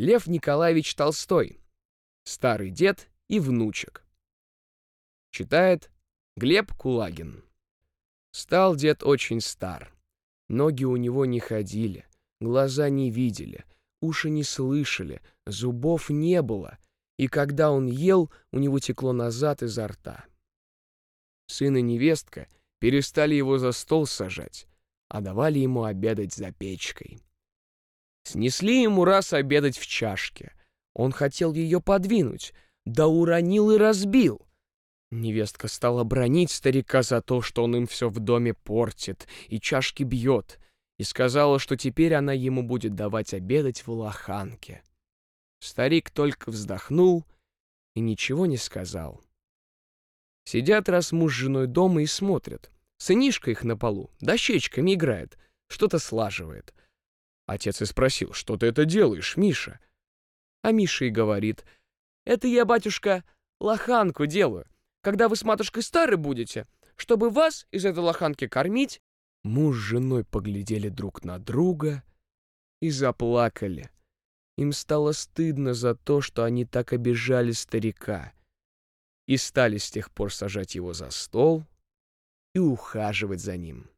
Лев Николаевич Толстой. Старый дед и внучек. Читает Глеб Кулагин. Стал дед очень стар. Ноги у него не ходили, глаза не видели, уши не слышали, зубов не было, и когда он ел, у него текло назад изо рта. Сын и невестка перестали его за стол сажать, а давали ему обедать за печкой. Снесли ему раз обедать в чашке. Он хотел ее подвинуть, да уронил и разбил. Невестка стала бронить старика за то, что он им все в доме портит и чашки бьет, и сказала, что теперь она ему будет давать обедать в лоханке. Старик только вздохнул и ничего не сказал. Сидят раз муж с женой дома и смотрят. Сынишка их на полу, дощечками играет, что-то слаживает. Отец и спросил, что ты это делаешь, Миша? А Миша и говорит, это я, батюшка, лоханку делаю. Когда вы с матушкой стары будете, чтобы вас из этой лоханки кормить, муж с женой поглядели друг на друга и заплакали. Им стало стыдно за то, что они так обижали старика, и стали с тех пор сажать его за стол и ухаживать за ним.